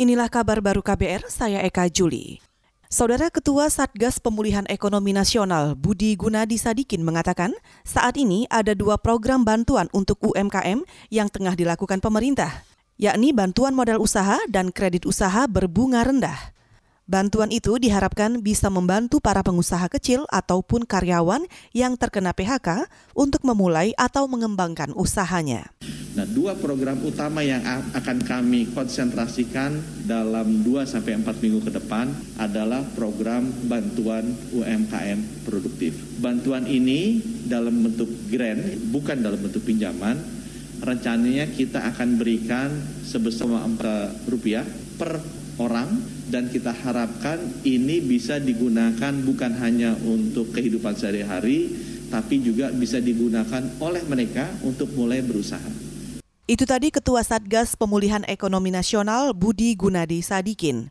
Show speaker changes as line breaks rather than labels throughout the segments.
Inilah kabar baru KBR, saya Eka Juli. Saudara Ketua Satgas Pemulihan Ekonomi Nasional Budi Gunadi Sadikin mengatakan, saat ini ada dua program bantuan untuk UMKM yang tengah dilakukan pemerintah, yakni bantuan modal usaha dan kredit usaha berbunga rendah. Bantuan itu diharapkan bisa membantu para pengusaha kecil ataupun karyawan yang terkena PHK untuk memulai atau mengembangkan usahanya.
Nah, dua program utama yang akan kami konsentrasikan dalam 2 sampai 4 minggu ke depan adalah program bantuan UMKM produktif. Bantuan ini dalam bentuk grant, bukan dalam bentuk pinjaman. Rencananya kita akan berikan sebesar 4 rupiah per orang dan kita harapkan ini bisa digunakan bukan hanya untuk kehidupan sehari-hari, tapi juga bisa digunakan oleh mereka untuk mulai berusaha.
Itu tadi Ketua Satgas Pemulihan Ekonomi Nasional Budi Gunadi Sadikin.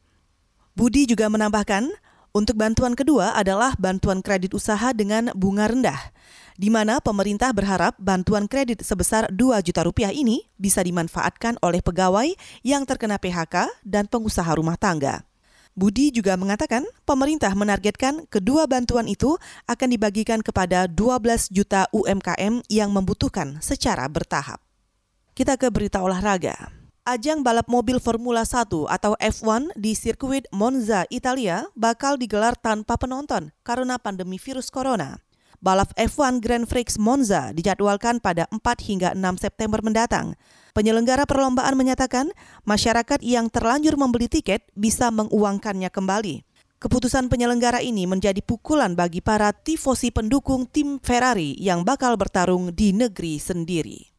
Budi juga menambahkan, untuk bantuan kedua adalah bantuan kredit usaha dengan bunga rendah, di mana pemerintah berharap bantuan kredit sebesar 2 juta rupiah ini bisa dimanfaatkan oleh pegawai yang terkena PHK dan pengusaha rumah tangga. Budi juga mengatakan pemerintah menargetkan kedua bantuan itu akan dibagikan kepada 12 juta UMKM yang membutuhkan secara bertahap. Kita ke berita olahraga. Ajang balap mobil Formula 1 atau F1 di sirkuit Monza, Italia bakal digelar tanpa penonton karena pandemi virus corona. Balap F1 Grand Prix Monza dijadwalkan pada 4 hingga 6 September mendatang. Penyelenggara perlombaan menyatakan masyarakat yang terlanjur membeli tiket bisa menguangkannya kembali. Keputusan penyelenggara ini menjadi pukulan bagi para tifosi pendukung tim Ferrari yang bakal bertarung di negeri sendiri.